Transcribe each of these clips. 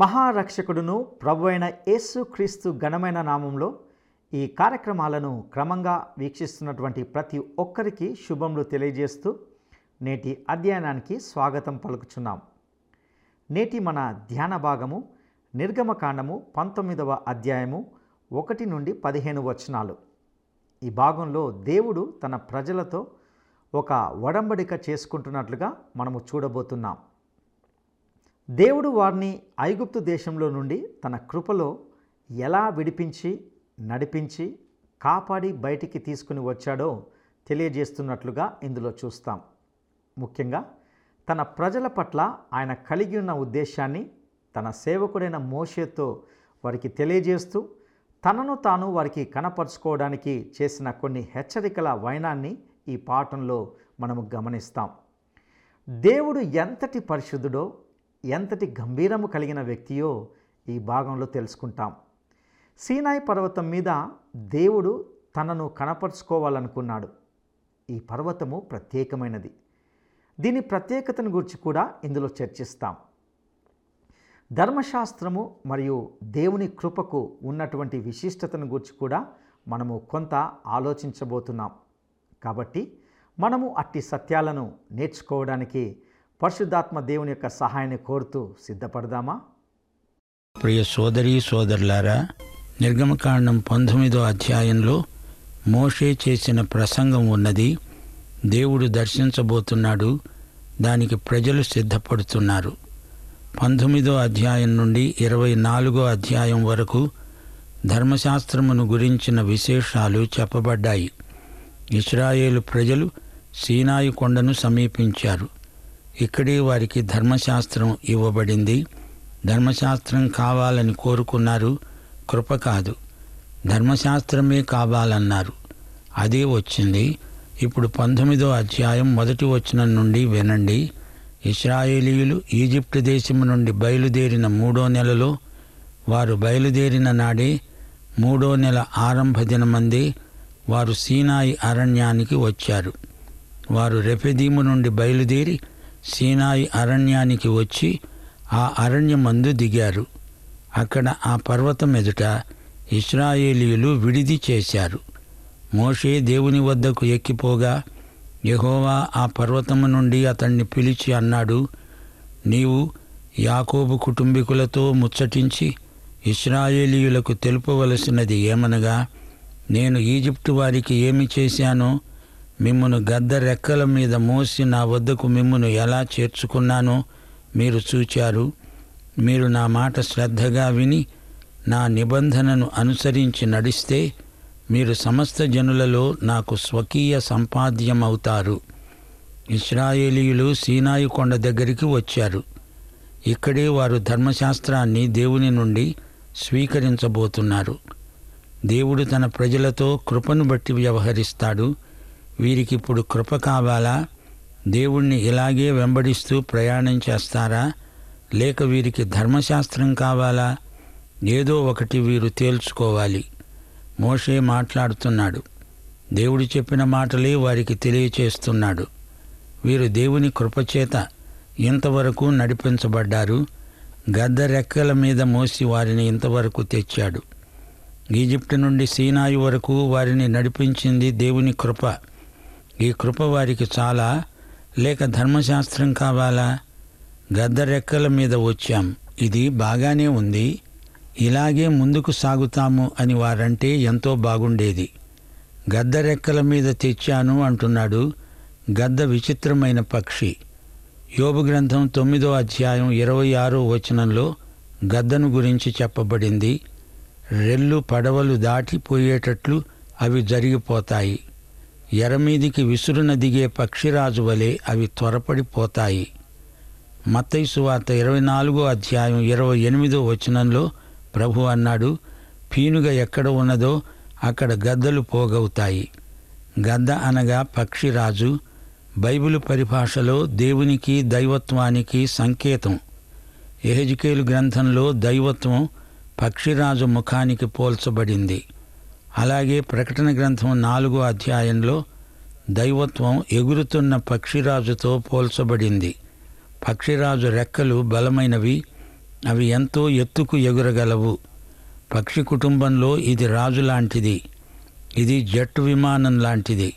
మహారక్షకుడును ప్రభు అయిన యేసు క్రీస్తు ఘనమైన నామంలో ఈ కార్యక్రమాలను క్రమంగా వీక్షిస్తున్నటువంటి ప్రతి ఒక్కరికి శుభములు తెలియజేస్తూ నేటి అధ్యయనానికి స్వాగతం పలుకుచున్నాం. నేటి మన ధ్యాన భాగము నిర్గమకాండము పంతొమ్మిదవ అధ్యాయము ఒకటి నుండి పదిహేను వచనాలు. ఈ భాగంలో దేవుడు తన ప్రజలతో ఒక వడంబడిక చేసుకుంటున్నట్లుగా మనము చూడబోతున్నాం. దేవుడు వారిని ఐగుప్తు దేశంలో నుండి తన కృపలో ఎలా విడిపించి నడిపించి కాపాడి బయటికి తీసుకుని వచ్చాడో తెలియజేస్తున్నట్లుగా ఇందులో చూస్తాం. ముఖ్యంగా తన ప్రజల పట్ల ఆయన కలిగి ఉన్న ఉద్దేశాన్ని తన సేవకుడైన మోషేతో వారికి తెలియజేస్తూ తనను తాను వారికి కనపరుచుకోవడానికి చేసిన కొన్ని హెచ్చరికల వైనాన్ని ఈ పాఠంలో మనము గమనిస్తాం. దేవుడు ఎంతటి పరిశుద్ధుడో ఎంతటి గంభీరము కలిగిన వ్యక్తియో ఈ భాగంలో తెలుసుకుంటాం. సీనాయి పర్వతం మీద దేవుడు తనను కనపరుచుకోవాలనుకున్నాడు. ఈ పర్వతము ప్రత్యేకమైనది. దీని ప్రత్యేకతను గురించి కూడా ఇందులో చర్చిస్తాం. ధర్మశాస్త్రము మరియు దేవుని కృపకు ఉన్నటువంటి విశిష్టతను గురించి కూడా మనము కొంత ఆలోచించబోతున్నాం. కాబట్టి మనము అట్టి సత్యాలను నేర్చుకోవడానికి పరిశుద్ధాత్మ దేవుని యొక్క సహాయాన్ని కోరుతూ సిద్ధపడదామా? ప్రియ సోదరీ సోదరులారా నిర్గమకాండం పంతొమ్మిదో అధ్యాయంలో మోషే చేసిన ప్రసంగం ఉన్నది. దేవుడు దర్శించబోతున్నాడు దానికి ప్రజలు సిద్ధపడుతున్నారు. పంతొమ్మిదో అధ్యాయం నుండి ఇరవై నాలుగో అధ్యాయం వరకు ధర్మశాస్త్రమును గురించిన విశేషాలు చెప్పబడ్డాయి. ఇస్రాయేలు ప్రజలు సీనాయి కొండను సమీపించారు. ఇక్కడే వారికి ధర్మశాస్త్రం ఇవ్వబడింది. ధర్మశాస్త్రం కావాలని కోరుకున్నారు కృప కాదు. ధర్మశాస్త్రమే కావాలన్నారు. అదే వచ్చింది. ఇప్పుడు పంతొమ్మిదో అధ్యాయం మొదటి వచనం నుండి వినండి. ఇస్రాయేలీయులు ఈజిప్టు దేశము నుండి బయలుదేరిన మూడో నెలలో వారు బయలుదేరిన నాడే మూడో నెల ఆరంభ దినమందే వారు సీనాయి అరణ్యానికి వచ్చారు. వారు రెఫెదీము నుండి బయలుదేరి సీనాయి అరణ్యానికి వచ్చి ఆ అరణ్యమందు దిగారు. అక్కడ ఆ పర్వతం ఎదుట ఇస్రాయేలీయులు విడిది చేశారు. మోషే దేవుని వద్దకు ఎక్కిపోగా యహోవా ఆ పర్వతము నుండి అతన్ని పిలిచి అన్నాడు నీవు యాకోబు కుటుంబీకులతో ముచ్చటించి ఇస్రాయేలీయులకు తెలుపవలసినది ఏమనగా నేను ఈజిప్టు వారికి ఏమి చేశానో మిమ్మను గద్ద రెక్కల మీద మోసి నా వద్దకు మిమ్మును ఎలా చేర్చుకున్నానో మీరు చూచారు. మీరు నా మాట శ్రద్ధగా విని నా నిబంధనను అనుసరించి నడిస్తే మీరు సమస్త జనులలో నాకు స్వకీయ సంపాద్యమవుతారు. ఇస్రాయేలీయులు సీనాయి కొండ దగ్గరికి వచ్చారు. ఇక్కడే వారు ధర్మశాస్త్రాన్ని దేవుని నుండి స్వీకరించబోతున్నారు. దేవుడు తన ప్రజలతో కృపను బట్టి వ్యవహరిస్తాడు. వీరికిప్పుడు కృప కావాలా? దేవుణ్ణి ఇలాగే వెంబడిస్తూ ప్రయాణం చేస్తారా? లేక వీరికి ధర్మశాస్త్రం కావాలా? ఏదో ఒకటి వీరు తేల్చుకోవాలి. మోషే మాట్లాడుతున్నాడు. దేవుడు చెప్పిన మాటలే వారికి తెలియచేస్తున్నాడు. వీరు దేవుని కృపచేత ఇంతవరకు నడిపించబడ్డారు. గద్ద రెక్కల మీద మోసి వారిని ఇంతవరకు తెచ్చాడు. ఈజిప్టు నుండి సీనాయి వరకు వారిని నడిపించింది దేవుని కృప. ఈ కృప వారికి చాలా. లేక ధర్మశాస్త్రం కావాలా? గద్ద రెక్కల మీద వచ్చాం. ఇది బాగానే ఉంది. ఇలాగే ముందుకు సాగుతాము అని వారంటే ఎంతో బాగుండేది. గద్ద రెక్కల మీద తెచ్చాను అంటున్నాడు గద్ద విచిత్రమైన పక్షి. యోబు గ్రంథం తొమ్మిదో అధ్యాయం ఇరవై ఆరో వచనంలో గద్దను గురించి చెప్పబడింది. రెల్లు పడవలు దాటిపోయేటట్లు అవి జరిగిపోతాయి. ఎరమీదికి విసురున దిగే పక్షిరాజు వలె అవి త్వరపడిపోతాయి. మత్తైసు వార్త ఇరవై నాలుగో అధ్యాయం ఇరవై ఎనిమిదో వచనంలో ప్రభు అన్నాడు పీనుగ ఎక్కడ ఉన్నదో అక్కడ గద్దలు పోగవుతాయి. గద్ద అనగా పక్షిరాజు. బైబిలు పరిభాషలో దేవునికి దైవత్వానికి సంకేతం. ఎహెజికేలు గ్రంథంలో దైవత్వం పక్షిరాజు ముఖానికి పోల్చబడింది. అలాగే ప్రకటన గ్రంథం నాలుగో అధ్యాయంలో దైవత్వం ఎగురుతున్న పక్షిరాజుతో పోల్చబడింది. పక్షిరాజు రెక్కలు బలమైనవి అవి ఎంతో ఎత్తుకు ఎగురగలవు. పక్షి కుటుంబంలో ఇది రాజు లాంటిది ఇది జట్టు విమానం లాంటిది.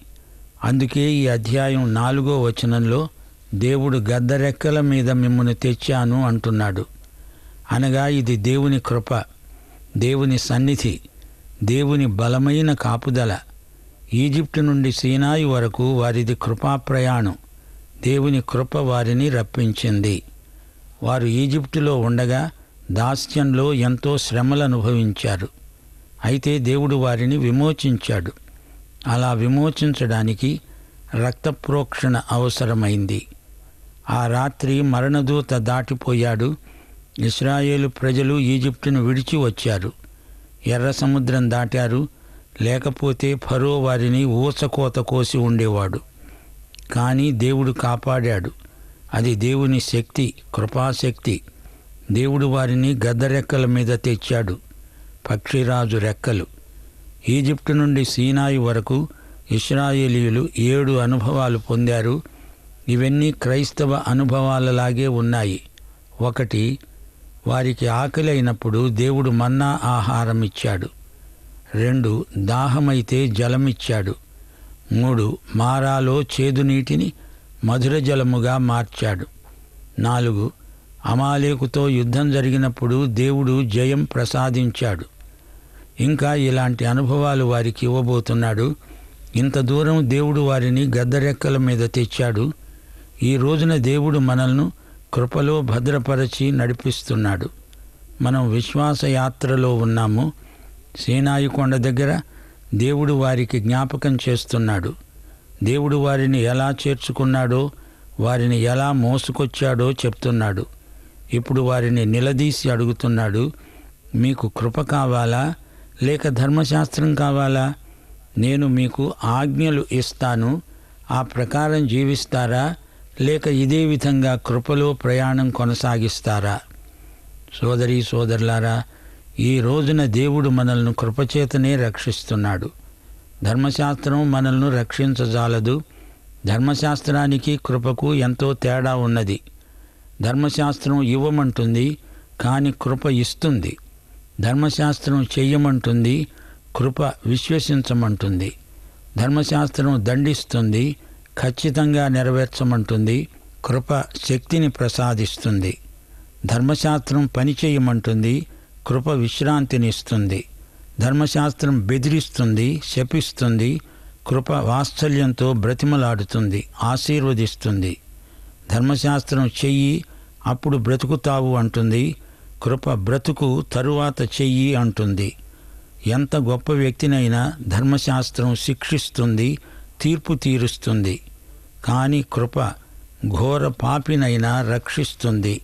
అందుకే ఈ అధ్యాయం నాలుగో వచనంలో దేవుడు గద్దరెక్కల మీద మిమ్మల్ని తెచ్చాను అంటున్నాడు. అనగా ఇది దేవుని కృప దేవుని సన్నిధి. దేవుని బలమైన కాపుదల. ఈజిప్టు నుండి సీనాయి వరకు వారిది కృపా ప్రయాణం. దేవుని కృప వారిని రప్పించింది. వారు ఈజిప్టులో ఉండగా దాస్యంలో ఎంతో శ్రమలు అనుభవించారు. అయితే దేవుడు వారిని విమోచించాడు. అలా విమోచించడానికి రక్తప్రోక్షణ అవసరమైంది. ఆ రాత్రి మరణదూత దాటిపోయాడు. ఇస్రాయేలు ప్రజలు ఈజిప్టును విడిచి వచ్చారు. ఎర్ర సముద్రం దాటారు. లేకపోతే ఫరో వారిని ఊసకోత కోసి ఉండేవాడు. కానీ దేవుడు కాపాడాడు. అది దేవుని శక్తి కృపాశక్తి. దేవుడు వారిని గద్దరెక్కల మీద తెచ్చాడు. పక్షిరాజు రెక్కలు. ఈజిప్టు నుండి సీనాయి వరకు ఇస్రాయేలీయులు ఏడు అనుభవాలు పొందారు. ఇవన్నీ క్రైస్తవ అనుభవాలలాగే ఉన్నాయి. ఒకటి వారికి ఆకలి అయినప్పుడు దేవుడు మన్నా ఆహారం ఇచ్చాడు రెండు దాహమైతే జలమిచ్చాడు. మూడు మారాలో చేదు నీటిని మధుర జలముగా మార్చాడు. నాలుగు అమాలేకుతో యుద్ధం జరిగినప్పుడు దేవుడు జయం ప్రసాదించాడు. ఇంకా ఇలాంటి అనుభవాలు వారికి ఇవ్వబోతున్నాడు. ఇంత దూరం దేవుడు వారిని గద్దరెక్కల మీద తెచ్చాడు. ఈ రోజున దేవుడు మనల్ని కృపలో భద్రపరచి నడిపిస్తున్నాడు. మనం విశ్వాస యాత్రలో ఉన్నాము. సేనాయి కొండ దగ్గర దేవుడు వారికి జ్ఞాపకం చేస్తున్నాడు. దేవుడు వారిని ఎలా చేర్చుకున్నాడో వారిని ఎలా మోసుకొచ్చాడో చెప్తున్నాడు. ఇప్పుడు వారిని నిలదీసి అడుగుతున్నాడు మీకు కృప కావాలా? లేక ధర్మశాస్త్రం కావాలా? నేను మీకు ఆజ్ఞలు ఇస్తాను. ఆ ప్రకారం జీవిస్తారా? లేక ఇదే విధంగా కృపలో ప్రయాణం కొనసాగిస్తారా? సోదరి సోదరులారా ఈ రోజున దేవుడు మనల్ని కృపచేతనే రక్షిస్తున్నాడు. ధర్మశాస్త్రం మనల్ని రక్షించజాలదు. ధర్మశాస్త్రానికి కృపకు ఎంతో తేడా ఉన్నది. ధర్మశాస్త్రం ఇవ్వమంటుంది కాని కృప ఇస్తుంది. ధర్మశాస్త్రం చెయ్యమంటుంది కృప విశ్వసించమంటుంది. ధర్మశాస్త్రం దండిస్తుంది ఖచ్చితంగా నెరవేర్చమంటుంది కృప శక్తిని ప్రసాదిస్తుంది. ధర్మశాస్త్రం పనిచేయమంటుంది కృప విశ్రాంతినిస్తుంది. ధర్మశాస్త్రం బెదిరిస్తుంది శపిస్తుంది కృప వాత్సల్యంతో బ్రతిమలాడుతుంది ఆశీర్వదిస్తుంది. ధర్మశాస్త్రం చెయ్యి అప్పుడు బ్రతుకుతావు అంటుంది కృప బ్రతుకు తరువాత చెయ్యి అంటుంది. ఎంత గొప్ప వ్యక్తినైనా ధర్మశాస్త్రం శిక్షిస్తుంది తీర్పు తీరుస్తుంది. కానీ కృప ఘోర పాపినైనా రక్షిస్తుంది.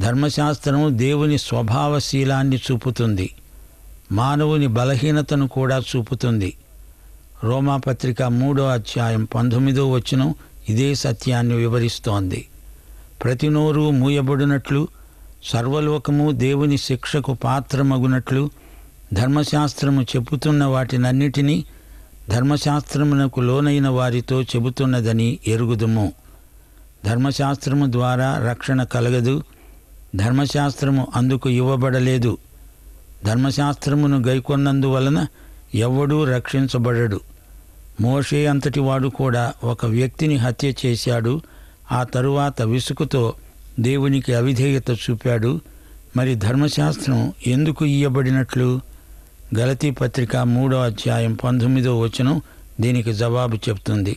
ధర్మశాస్త్రం దేవుని స్వభావశీలాన్ని చూపుతుంది. మానవుని బలహీనతను కూడా చూపుతుంది. రోమాపత్రిక మూడో అధ్యాయం పంతొమ్మిదో వచనం ఇదే సత్యాన్ని వివరిస్తోంది. ప్రతి నోరు మూయబడినట్లు సర్వలోకము దేవుని శిక్షకు పాత్రమగునట్లు ధర్మశాస్త్రము చెబుతున్న వాటినన్నిటినీ ధర్మశాస్త్రమునకు లోనైన వారితో చెబుతున్నదని ఎరుగుదుము. ధర్మశాస్త్రము ద్వారా రక్షణ కలగదు. ధర్మశాస్త్రము అందుకు ఇవ్వబడలేదు. ధర్మశాస్త్రమును గైకొన్నందువలన ఎవ్వడూ రక్షించబడడు. మోషే అంతటివాడు కూడా ఒక వ్యక్తిని హత్య చేశాడు. ఆ తరువాత విసుగుతో దేవునికి అవిధేయత చూపాడు. మరి ధర్మశాస్త్రం ఎందుకు ఇయ్యబడినట్లు? గలతీ పత్రిక మూడో అధ్యాయం పంతొమ్మిదో వచనం దీనికి జవాబు చెప్తుంది.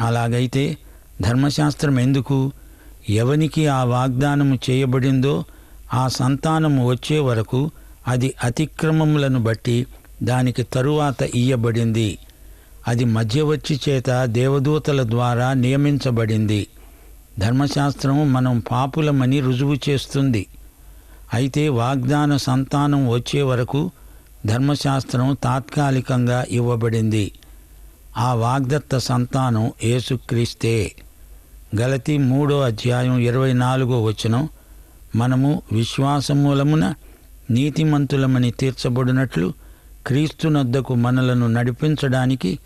అలాగైతే ధర్మశాస్త్రం ఎందుకు? ఎవనికి ఆ వాగ్దానము చేయబడిందో ఆ సంతానము వచ్చే వరకు అది అతిక్రమములను బట్టి దానికి తరువాత ఇయ్యబడింది. అది మధ్యవర్తి చేత దేవదూతల ద్వారా నియమించబడింది. ధర్మశాస్త్రం మనం పాపులమని రుజువు చేస్తుంది. అయితే వాగ్దాన సంతానం వచ్చే వరకు ధర్మశాస్త్రం తాత్కాలికంగా ఇవ్వబడింది. ఆ వాగ్దత్త సంతానం యేసుక్రీస్తే. గలతి మూడో అధ్యాయం ఇరవై నాలుగో వచనం మనము విశ్వాసమూలమున నీతిమంతులమని తీర్చబడినట్లు క్రీస్తునొద్దకు మనలను నడిపించడానికి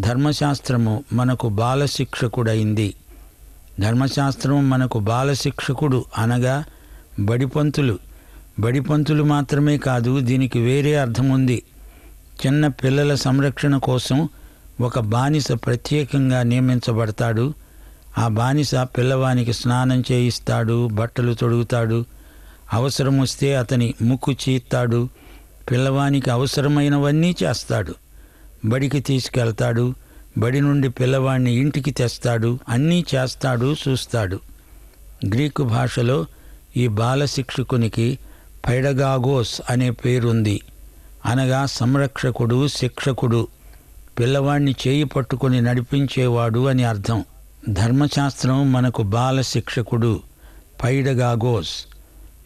ధర్మశాస్త్రము మనకు బాలశిక్షకుడైంది. ధర్మశాస్త్రం మనకు బాలశిక్షకుడు అనగా బడిపంతులు బడిపంతులు మాత్రమే కాదు దీనికి వేరే అర్థం ఉంది చిన్న పిల్లల సంరక్షణ కోసం ఒక బానిస ప్రత్యేకంగా నియమించబడతాడు. ఆ బానిస పిల్లవానికి స్నానం చేయిస్తాడు బట్టలు తొడుగుతాడు. అవసరం వస్తే అతని ముక్కు చీత్తాడు. పిల్లవానికి అవసరమైనవన్నీ చేస్తాడు. బడికి తీసుకెళ్తాడు. బడి నుండి పిల్లవాడిని ఇంటికి తెస్తాడు. అన్నీ చేస్తాడు చూస్తాడు. గ్రీకు భాషలో ఈ బాల శిక్షకునికి పైడగాగోస్ అనే పేరుంది. అనగా సంరక్షకుడు శిక్షకుడు. పిల్లవాణ్ణి చేయి పట్టుకొని నడిపించేవాడు అని అర్థం. ధర్మశాస్త్రం మనకు బాల శిక్షకుడు పైడగాగోస్.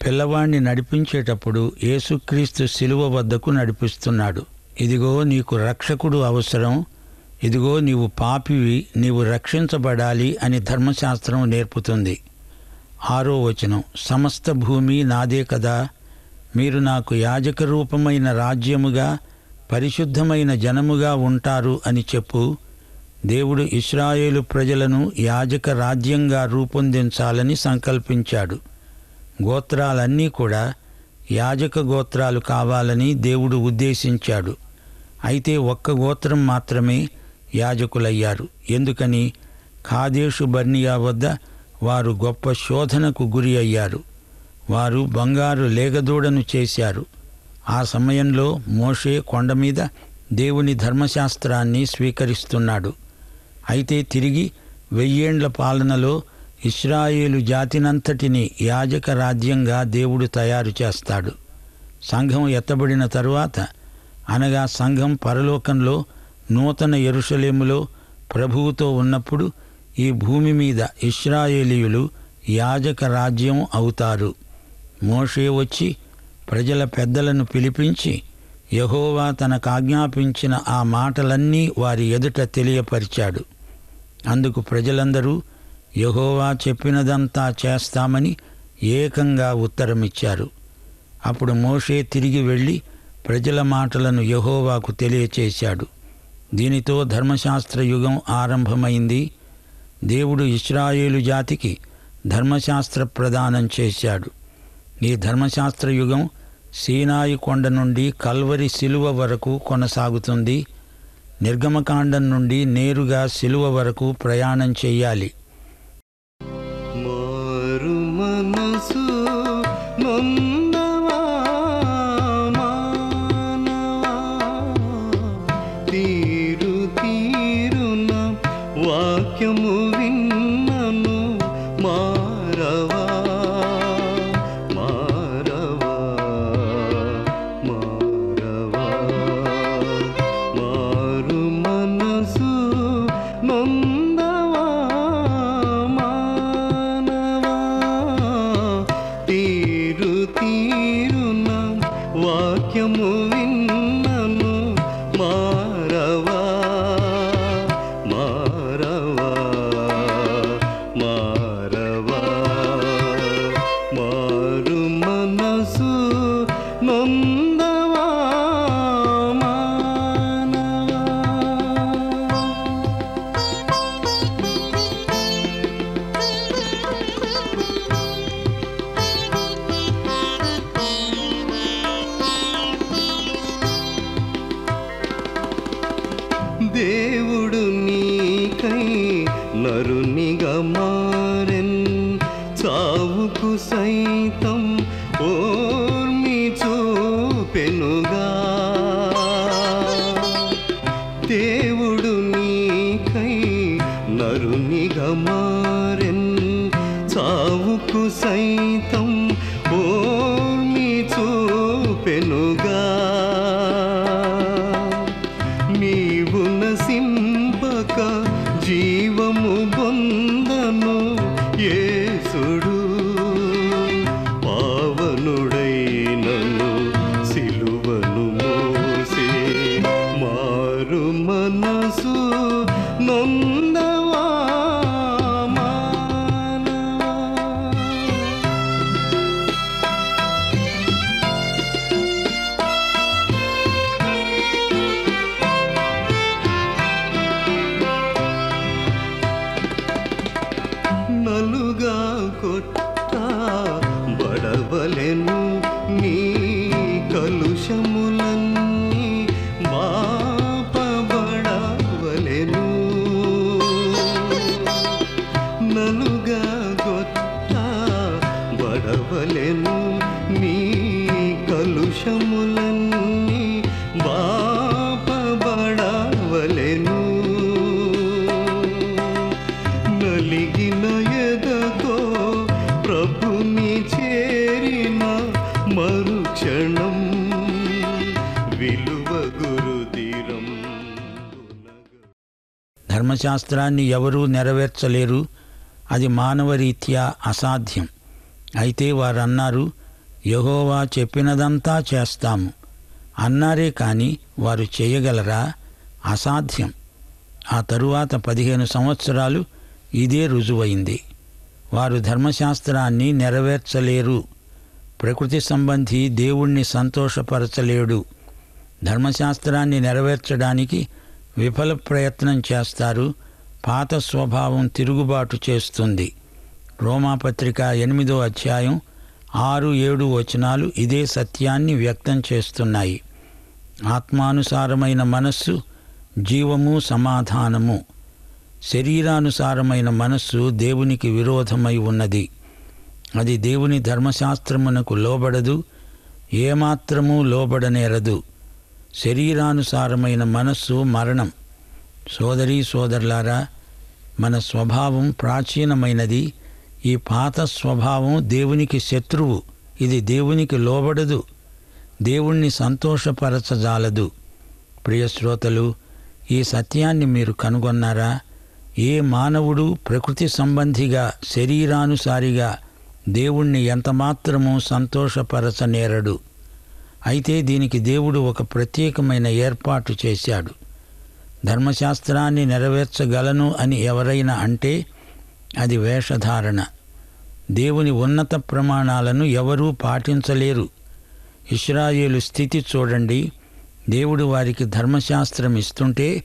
పిల్లవాణ్ణి నడిపించేటప్పుడు యేసుక్రీస్తు శిలువ వద్దకు నడిపిస్తున్నాడు. ఇదిగో నీకు రక్షకుడు అవసరం. ఇదిగో నీవు పాపివి నీవు రక్షించబడాలి అని ధర్మశాస్త్రం నేర్పుతుంది. ఆరో వచనం. సమస్త భూమి నాదే కదా. మీరు నాకు యాజక రూపమైన రాజ్యముగా పరిశుద్ధమైన జనముగా ఉంటారు అని చెప్పు. దేవుడు ఇస్రాయేలు ప్రజలను యాజక రాజ్యంగా రూపొందించాలని సంకల్పించాడు. గోత్రాలన్నీ కూడా యాజక గోత్రాలు కావాలని దేవుడు ఉద్దేశించాడు. అయితే ఒక్క గోత్రం మాత్రమే యాజకులయ్యారు. ఎందుకని? ఖాదేశు బర్నియా వద్ద వారు గొప్ప శోధనకు గురి అయ్యారు. వారు బంగారు లేగదూడను చేశారు. ఆ సమయంలో మోషే కొండ మీద దేవుని ధర్మశాస్త్రాన్ని స్వీకరిస్తున్నాడు. అయితే తిరిగి వెయ్యేండ్ల పాలనలో ఇస్రాయేలు జాతినంతటిని యాజక రాజ్యంగా దేవుడు తయారు చేస్తాడు. సంఘం ఎత్తబడిన తరువాత అనగా సంఘం పరలోకంలో నూతన ఎరుషలేములో ప్రభువుతో ఉన్నప్పుడు ఈ భూమి మీద ఇస్రాయేలీయులు యాజక రాజ్యం అవుతారు. మోషే వచ్చి ప్రజల పెద్దలను పిలిపించి యహోవా తనకు ఆజ్ఞాపించిన ఆ మాటలన్నీ వారి ఎదుట తెలియపరిచాడు. అందుకు ప్రజలందరూ యహోవా చెప్పినదంతా చేస్తామని ఏకంగా ఉత్తరమిచ్చారు. అప్పుడు మోషే తిరిగి వెళ్ళి ప్రజల మాటలను యహోవాకు తెలియచేశాడు. దీనితో ధర్మశాస్త్ర యుగం ఆరంభమైంది. దేవుడు ఇస్రాయేలు జాతికి ధర్మశాస్త్ర ప్రదానం చేశాడు. ఈ ధర్మశాస్త్ర యుగం సీనాయి కొండ నుండి కల్వరి శిలువ వరకు కొనసాగుతుంది. నిర్గమకాండం నుండి నేరుగా శిలువ వరకు ప్రయాణం చెయ్యాలి. జీవము ధర్మశాస్త్రాన్ని ఎవరూ నెరవేర్చలేరు. అది మానవరీత్యా అసాధ్యం. అయితే వారన్నారు యహోవా చెప్పినదంతా చేస్తాము. అన్నారే కాని వారు చేయగలరా? అసాధ్యం. ఆ తరువాత పదిహేను సంవత్సరాలు ఇదే రుజువైంది. వారు ధర్మశాస్త్రాన్ని నెరవేర్చలేరు. ప్రకృతి సంబంధి దేవుణ్ణి సంతోషపరచలేడు. ధర్మశాస్త్రాన్ని నెరవేర్చడానికి విఫల ప్రయత్నం చేస్తారు. పాత స్వభావం తిరుగుబాటు చేస్తుంది. రోమాపత్రిక ఎనిమిదో అధ్యాయం ఆరు ఏడు వచనాలు ఇదే సత్యాన్ని వ్యక్తం చేస్తున్నాయి. ఆత్మానుసారమైన మనస్సు జీవము సమాధానము. శరీరానుసారమైన మనస్సు దేవునికి విరోధమై ఉన్నది. అది దేవుని ధర్మశాస్త్రమునకు లోబడదు ఏమాత్రమూ లోబడనేరదు. శరీరానుసారమైన మనస్సు మరణం. సోదరీ సోదరులారా మన స్వభావం ప్రాచీనమైనది. ఈ పాత స్వభావం దేవునికి శత్రువు. ఇది దేవునికి లోబడదు. దేవుణ్ణి సంతోషపరచజాలదు. ప్రియశ్రోతలు ఈ సత్యాన్ని మీరు కనుగొన్నారా? ఏ మానవుడు ప్రకృతి సంబంధిగా శరీరానుసారిగా దేవుణ్ణి ఎంతమాత్రమూ సంతోషపరచనేరడు? అయితే దీనికి దేవుడు ఒక ప్రత్యేకమైన ఏర్పాటు చేశాడు. ధర్మశాస్త్రాన్ని నెరవేర్చగలను అని ఎవరైనా అంటే అది వేషధారణ. దేవుని ఉన్నత ప్రమాణాలను ఎవరూ పాటించలేరు. ఇస్రాయేలు స్థితి చూడండి. దేవుడు వారికి ధర్మశాస్త్రం ఇస్తుంటే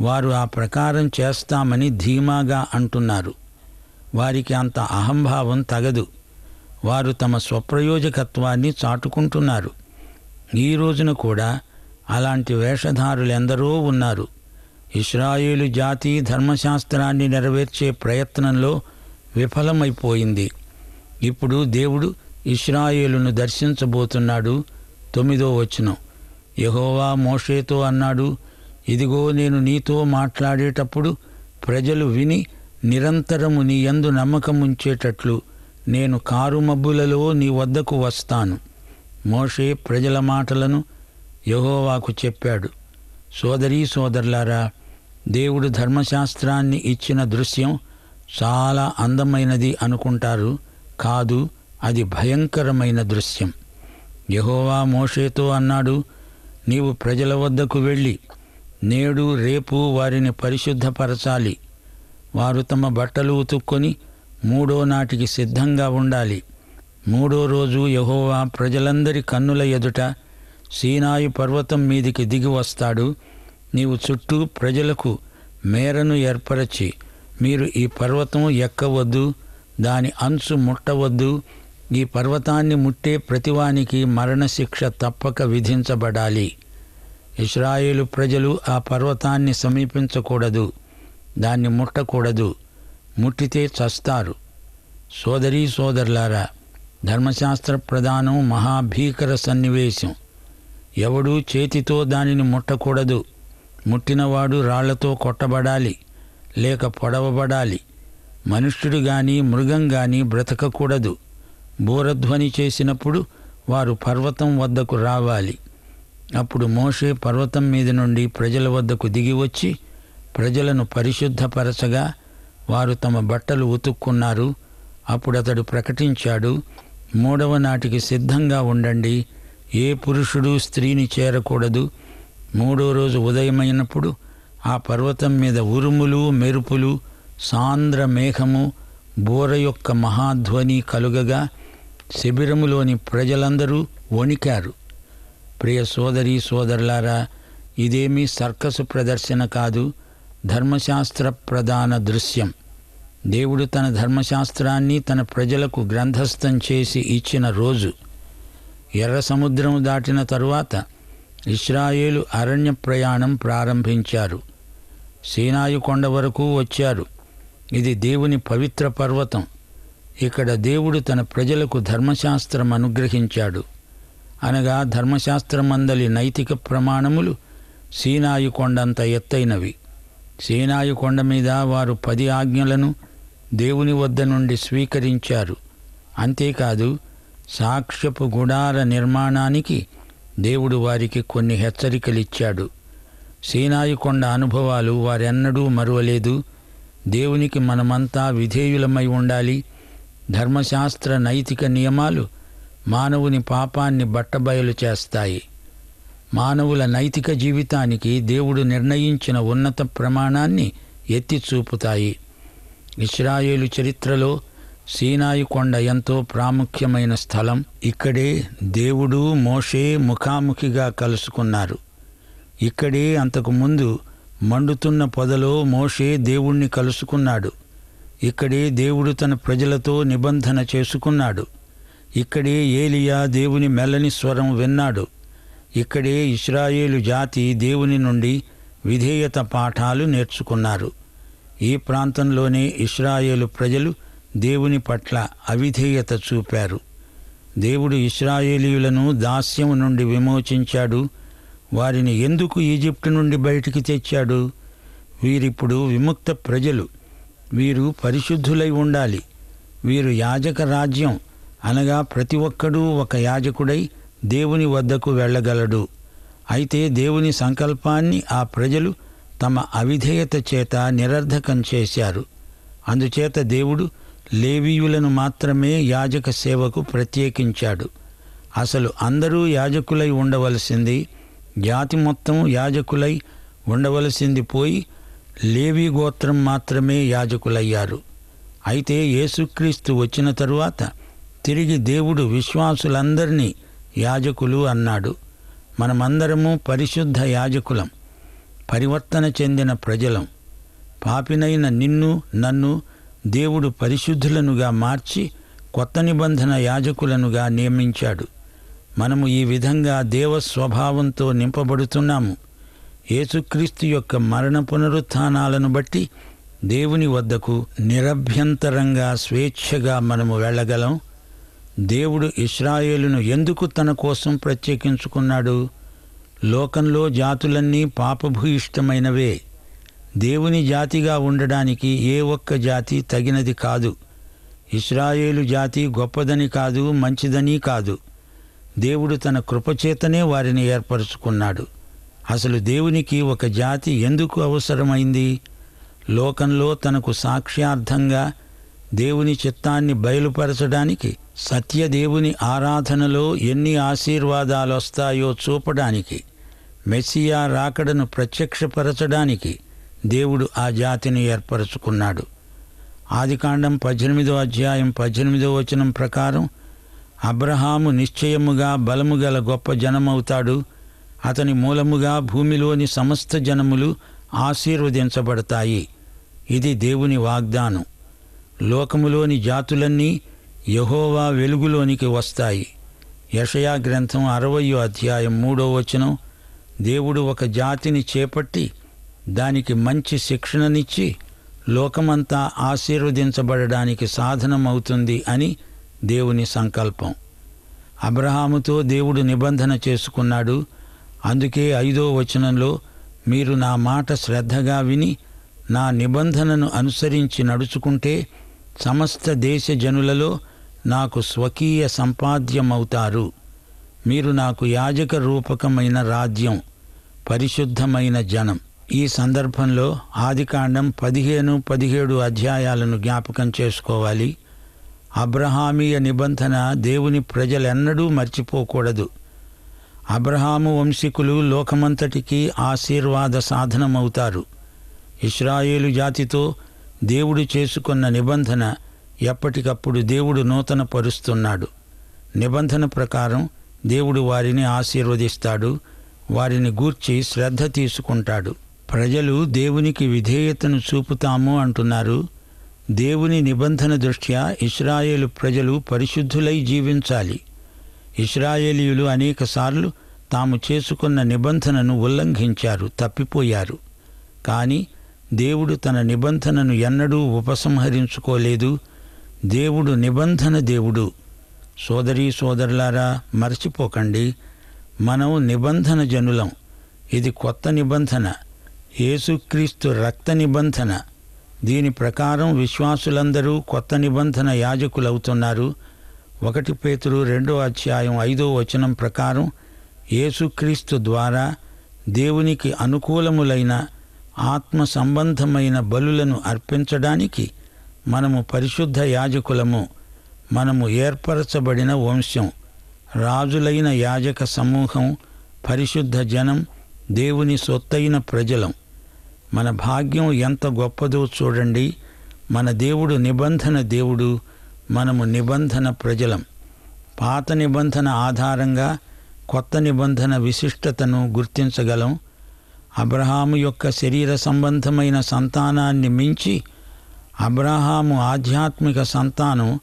వారు ఆ ప్రకారం చేస్తామని ధీమాగా అంటున్నారు. వారికి అంత అహంభావం తగదు. వారు తమ స్వప్రయోజకత్వాన్ని చాటుకుంటున్నారు. ఈ రోజున కూడా అలాంటి వేషధారులెందరో ఉన్నారు. ఇస్రాయేలు జాతి ధర్మశాస్త్రాన్ని నెరవేర్చే ప్రయత్నంలో విఫలమైపోయింది. ఇప్పుడు దేవుడు ఇస్రాయేలును దర్శించబోతున్నాడు. తొమ్మిదో వచనం. యహోవా మోషేతో అన్నాడు ఇదిగో నేను నీతో మాట్లాడేటప్పుడు ప్రజలు విని నిరంతరము నీ యందు నమ్మకముంచేటట్లు నేను కారుమబ్బులలో నీ వద్దకు వస్తాను. మోషే ప్రజల మాటలను యహోవాకు చెప్పాడు. సోదరీ సోదరులారా దేవుడు ధర్మశాస్త్రాన్ని ఇచ్చిన దృశ్యం చాలా అందమైనది అనుకుంటారు కాదు అది భయంకరమైన దృశ్యం. యహోవా మోషేతో అన్నాడు నీవు ప్రజల వద్దకు వెళ్ళి నేడు రేపు వారిని పరిశుద్ధపరచాలి. వారు తమ బట్టలు ఉతుక్కొని మూడో నాటికి సిద్ధంగా ఉండాలి. మూడో రోజు యహోవా ప్రజలందరి కన్నుల ఎదుట సీనాయి పర్వతం మీదికి దిగి వస్తాడు. నీవు చుట్టూ ప్రజలకు మేరను ఏర్పరచి మీరు ఈ పర్వతం ఎక్కవద్దు దాని అంచు ముట్టవద్దు. ఈ పర్వతాన్ని ముట్టే ప్రతివానికి మరణశిక్ష తప్పక విధించబడాలి. ఇస్రాయేలు ప్రజలు ఆ పర్వతాన్ని సమీపించకూడదు దాన్ని ముట్టకూడదు ముట్టితే చస్తారు. సోదరీ సోదరులారా ధర్మశాస్త్ర ప్రధానం మహాభీకర సన్నివేశం. ఎవడూ చేతితో దానిని ముట్టకూడదు. ముట్టినవాడు రాళ్ళతో కొట్టబడాలి లేక పొడవబడాలి. మనుష్యుడు గాని మృగం గాని బ్రతకకూడదు. బూరధ్వని చేసినప్పుడు వారు పర్వతం వద్దకు రావాలి. అప్పుడు మోషే పర్వతం మీద నుండి ప్రజల వద్దకు దిగి వచ్చి ప్రజలను పరిశుద్ధపరచగా వారు తమ బట్టలు ఉతుక్కున్నారు. అప్పుడు అతడు ప్రకటించాడు మూడవ నాటికి సిద్ధంగా ఉండండి. ఏ పురుషుడు స్త్రీని చేరకూడదు. మూడో రోజు ఉదయమైనప్పుడు ఆ పర్వతం మీద ఉరుములు మెరుపులు సాంద్ర మేఘము బోర యొక్క మహాధ్వని కలుగగా శిబిరములోని ప్రజలందరూ వణికారు. ప్రియ సోదరి సోదరులారా ఇదేమీ సర్కసు ప్రదర్శన కాదు ధర్మశాస్త్ర ప్రధాన దృశ్యం. దేవుడు తన ధర్మశాస్త్రాన్ని తన ప్రజలకు గ్రంథస్థం చేసి ఇచ్చిన రోజు. ఎర్ర సముద్రం దాటిన తరువాత ఇస్రాయేలు అరణ్య ప్రయాణం ప్రారంభించారు. సీనాయు కొండ వరకు వచ్చారు. ఇది దేవుని పవిత్ర పర్వతం. ఇక్కడ దేవుడు తన ప్రజలకు ధర్మశాస్త్రం అనుగ్రహించాడు. అనగా ధర్మశాస్త్రమందలి నైతిక ప్రమాణములు సీనాయు కొండంత ఎత్తైనవి. సీనాయు కొండ మీద వారు పది ఆజ్ఞలను దేవుని వద్ద నుండి స్వీకరించారు. అంతేకాదు సాక్ష్యపు గుడార నిర్మాణానికి దేవుడు వారికి కొన్ని హెచ్చరికలిచ్చాడు. సీనాయి కొండ అనుభవాలు వారెన్నడూ మరువలేదు. దేవునికి మనమంతా విధేయులమై ఉండాలి. ధర్మశాస్త్ర నైతిక నియమాలు మానవుని పాపాన్ని బట్టబయలు చేస్తాయి. మానవుల నైతిక జీవితానికి దేవుడు నిర్ణయించిన ఉన్నత ప్రమాణాన్ని ఎత్తి చూపుతాయి. ఇస్రాయేలు చరిత్రలో సీనాయి కొండ ఎంతో ప్రాముఖ్యమైన స్థలం. ఇక్కడే దేవుడు మోషే ముఖాముఖిగా కలుసుకున్నారు. ఇక్కడే అంతకు ముందు మండుతున్న పొదలో మోషే దేవుణ్ణి కలుసుకున్నాడు. ఇక్కడే దేవుడు తన ప్రజలతో నిబంధన చేసుకున్నాడు. ఇక్కడే ఏలియా దేవుని మెల్లని స్వరం విన్నాడు. ఇక్కడే ఇస్రాయేలు జాతి దేవుని నుండి విధేయత పాఠాలు నేర్చుకున్నారు. ఈ ప్రాంతంలోనే ఇస్రాయేలు ప్రజలు దేవుని పట్ల అవిధేయత చూపారు. దేవుడు ఇస్రాయేలీయులను దాస్యం నుండి విమోచించాడు. వారిని ఎందుకు ఈజిప్టు నుండి బయటికి తెచ్చాడు? వీరిప్పుడు విముక్త ప్రజలు. వీరు పరిశుద్ధులై ఉండాలి. వీరు యాజక రాజ్యం అనగా ప్రతి ఒక్కడూ ఒక యాజకుడై దేవుని వద్దకు వెళ్ళగలడు. అయితే దేవుని సంకల్పాన్ని ఆ ప్రజలు తమ అవిధేయత చేత నిరర్ధకం చేశారు. అందుచేత దేవుడు లేవీయులను మాత్రమే యాజక సేవకు ప్రత్యేకించాడు. అసలు అందరూ యాజకులై ఉండవలసింది జాతి మొత్తం యాజకులై ఉండవలసింది పోయి లేవీ గోత్రం మాత్రమే యాజకులయ్యారు. అయితే యేసుక్రీస్తు వచ్చిన తరువాత తిరిగి దేవుడు విశ్వాసులందరినీ యాజకులు అన్నాడు. మనమందరము పరిశుద్ధ యాజకులం. పరివర్తన చెందిన ప్రజలం. పాపినైన నిన్ను నన్ను దేవుడు పరిశుద్ధులనుగా మార్చి కొత్త నిబంధన యాజకులనుగా నియమించాడు. మనము ఈ విధంగా దేవ స్వభావంతో నింపబడుతున్నాము. యేసుక్రీస్తు యొక్క మరణ పునరుత్థానాలను బట్టి దేవుని వద్దకు నిరభ్యంతరంగా స్వేచ్ఛగా మనము వెళ్ళగలం. దేవుడు ఇస్రాయేలును ఎందుకు తన కోసం ప్రత్యేకించుకున్నాడు? లోకంలో జాతులన్నీ పాపభూయిష్టమైనవే. దేవుని జాతిగా ఉండడానికి ఏ ఒక్క జాతి తగినది కాదు. ఇస్రాయేలు జాతి గొప్పదని కాదు మంచిదని కాదు. దేవుడు తన కృపచేతనే వారిని ఏర్పరచుకున్నాడు. అసలు దేవునికి ఒక జాతి ఎందుకు అవసరమైంది? లోకంలో తనకు సాక్ష్యార్థంగా దేవుని చిత్తాన్ని బయలుపరచడానికి సత్యదేవుని ఆరాధనలో ఎన్ని ఆశీర్వాదాలు వస్తాయో చూపడానికి మెస్సియా రాకడను ప్రత్యక్షపరచడానికి దేవుడు ఆ జాతిని ఏర్పరచుకున్నాడు. ఆదికాండం పద్దెనిమిదో అధ్యాయం పద్దెనిమిదో వచనం ప్రకారం అబ్రహాము నిశ్చయముగా బలము గల గొప్ప జనమవుతాడు. అతని మూలముగా భూమిలోని సమస్త జనములు ఆశీర్వదించబడతాయి. ఇది దేవుని వాగ్దానం. లోకములోని జాతులన్నీ యహోవా వెలుగులోనికి వస్తాయి. యషయా గ్రంథం అరవయో అధ్యాయం మూడో వచనం దేవుడు ఒక జాతిని చేపట్టి దానికి మంచి శిక్షణనిచ్చి లోకమంతా ఆశీర్వదించబడడానికి సాధనమవుతుంది అని దేవుని సంకల్పం. అబ్రహాముతో దేవుడు నిబంధన చేసుకున్నాడు. అందుకే ఐదో వచనంలో మీరు నా మాట శ్రద్ధగా విని నా నిబంధనను అనుసరించి నడుచుకుంటే సమస్త దేశ జనులలో నాకు స్వకీయ సంపాద్యమవుతారు. మీరు నాకు యాజక రూపకమైన రాజ్యం పరిశుద్ధమైన జనం. ఈ సందర్భంలో ఆదికాండం పదిహేను పదిహేడు అధ్యాయాలను జ్ఞాపకం చేసుకోవాలి. అబ్రహామీయ నిబంధన దేవుని ప్రజలెన్నడూ మర్చిపోకూడదు. అబ్రహాము వంశీకులు లోకమంతటికి ఆశీర్వాద సాధనమవుతారు. ఇస్రాయేలు జాతితో దేవుడు చేసుకున్న నిబంధన ఎప్పటికప్పుడు దేవుడు నూతన పరుస్తున్నాడు నిబంధన ప్రకారం దేవుడు వారిని ఆశీర్వదిస్తాడు వారిని గూర్చి శ్రద్ధ తీసుకుంటాడు. ప్రజలు దేవునికి విధేయతను చూపుతాము అంటున్నారు. దేవుని నిబంధన దృష్ట్యా ఇస్రాయేలు ప్రజలు పరిశుద్ధులై జీవించాలి. ఇస్రాయేలీయులు అనేకసార్లు తాము చేసుకున్న నిబంధనను ఉల్లంఘించారు తప్పిపోయారు. కానీ దేవుడు తన నిబంధనను ఎన్నడూ ఉపసంహరించుకోలేదు. దేవుడు నిబంధన దేవుడు. సోదరీ సోదరులారా మర్చిపోకండి. మనం నిబంధన జనులం. ఇది కొత్త నిబంధన. యేసుక్రీస్తు రక్త నిబంధన. దీని ప్రకారం విశ్వాసులందరూ కొత్త నిబంధన యాజకులవుతున్నారు. ఒకటి పేతురు రెండో అధ్యాయం ఐదో వచనం ప్రకారం యేసుక్రీస్తు ద్వారా దేవునికి అనుకూలములైన ఆత్మ సంబంధమైన బలులను అర్పించడానికి మనము పరిశుద్ధ యాజకులము. మనము ఏర్పరచబడిన వంశం రాజులైన యాజక సమూహం పరిశుద్ధ జనం దేవుని సొత్తైన ప్రజలం. మన భాగ్యం ఎంత గొప్పదో చూడండి. మన దేవుడు నిబంధన దేవుడు మనము నిబంధన ప్రజలం. పాత నిబంధన ఆధారంగా కొత్త నిబంధన విశిష్టతను గుర్తించగలం. అబ్రహాము యొక్క శరీర సంబంధమైన సంతానాన్ని మించి అబ్రహాము ఆధ్యాత్మిక సంతానం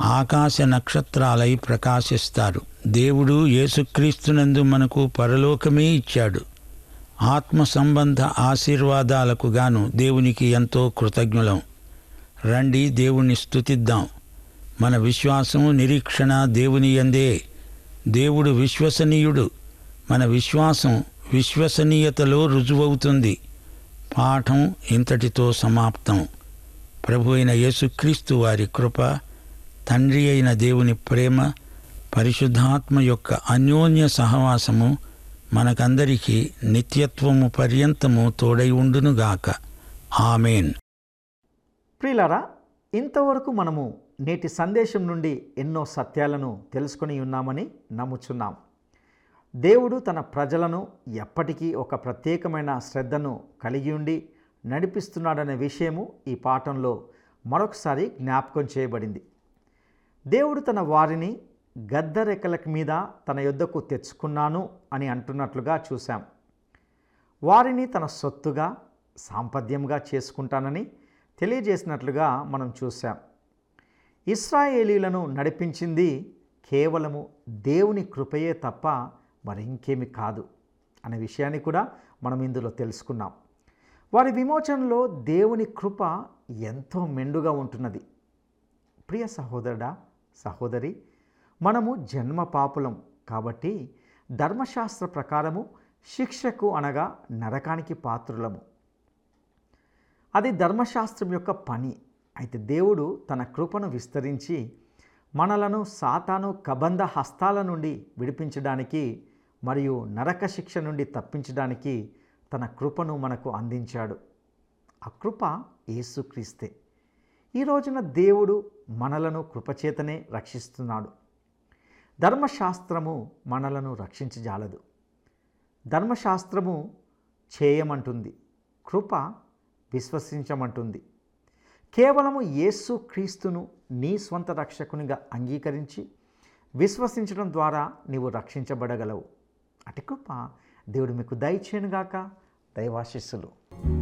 ఆకాశ నక్షత్రాలై ప్రకాశిస్తారు. దేవుడు యేసుక్రీస్తునందు మనకు పరలోకమే ఇచ్చాడు. ఆత్మ సంబంధ ఆశీర్వాదాలకు గాను దేవునికి ఎంతో కృతజ్ఞులం. రండి దేవుణ్ణి స్తుతిద్దాం. మన విశ్వాసం నిరీక్షణ దేవుని ఎందే దేవుడు విశ్వసనీయుడు. మన విశ్వాసం విశ్వసనీయతలో రుజువవుతుంది. పాఠం ఇంతటితో సమాప్తం. ప్రభు అయిన యేసుక్రీస్తు వారి కృప తండ్రి అయిన దేవుని ప్రేమ పరిశుద్ధాత్మ యొక్క అన్యోన్య సహవాసము మనకందరికీ నిత్యత్వము పర్యంతము తోడై ఉండునుగాక. ఆమెన్. ప్రియులారా ఇంతవరకు మనము నేటి సందేశం నుండి ఎన్నో సత్యాలను తెలుసుకొని ఉన్నామని నమ్ముచున్నాం. దేవుడు తన ప్రజలను ఎప్పటికీ ఒక ప్రత్యేకమైన శ్రద్ధను కలిగి ఉండి నడిపిస్తున్నాడనే విషయము ఈ పాఠంలో మరొకసారి జ్ఞాపకం చేయబడింది. దేవుడు తన వారిని గద్దరెక్కల మీద తన యొద్దకు తెచ్చుకున్నాను అని అంటున్నట్లుగా చూశాం. వారిని తన సొత్తుగా సాంపద్యంగా చేసుకుంటానని తెలియజేసినట్లుగా మనం చూశాం. ఇస్రాయేలీలను నడిపించింది కేవలము దేవుని కృపయే తప్ప మరింకేమి కాదు అనే విషయాన్ని కూడా మనం ఇందులో తెలుసుకున్నాం. వారి విమోచనలో దేవుని కృప ఎంతో మెండుగా ఉంటున్నది. ప్రియ సహోదరుడా సహోదరి మనము జన్మ పాపులం కాబట్టి ధర్మశాస్త్ర ప్రకారము శిక్షకు అనగా నరకానికి పాత్రులము. అది ధర్మశాస్త్రం యొక్క పని. అయితే దేవుడు తన కృపను విస్తరించి మనలను సాతాను కబంధ హస్తాల నుండి విడిపించడానికి మరియు నరక శిక్ష నుండి తప్పించడానికి తన కృపను మనకు అందించాడు. ఆ కృప యేసుక్రీస్తే. ఈ రోజున దేవుడు మనలను కృపచేతనే రక్షిస్తున్నాడు. ధర్మశాస్త్రము మనలను రక్షించజాలదు. ధర్మశాస్త్రము చేయమంటుంది కృప విశ్వసించమంటుంది. కేవలము యేసు క్రీస్తును నీ స్వంత రక్షకునిగా అంగీకరించి విశ్వసించడం ద్వారా నీవు రక్షించబడగలవు. అటు కృప దేవుడు మీకు దయచేయనుగాక. దైవాశిస్సులు.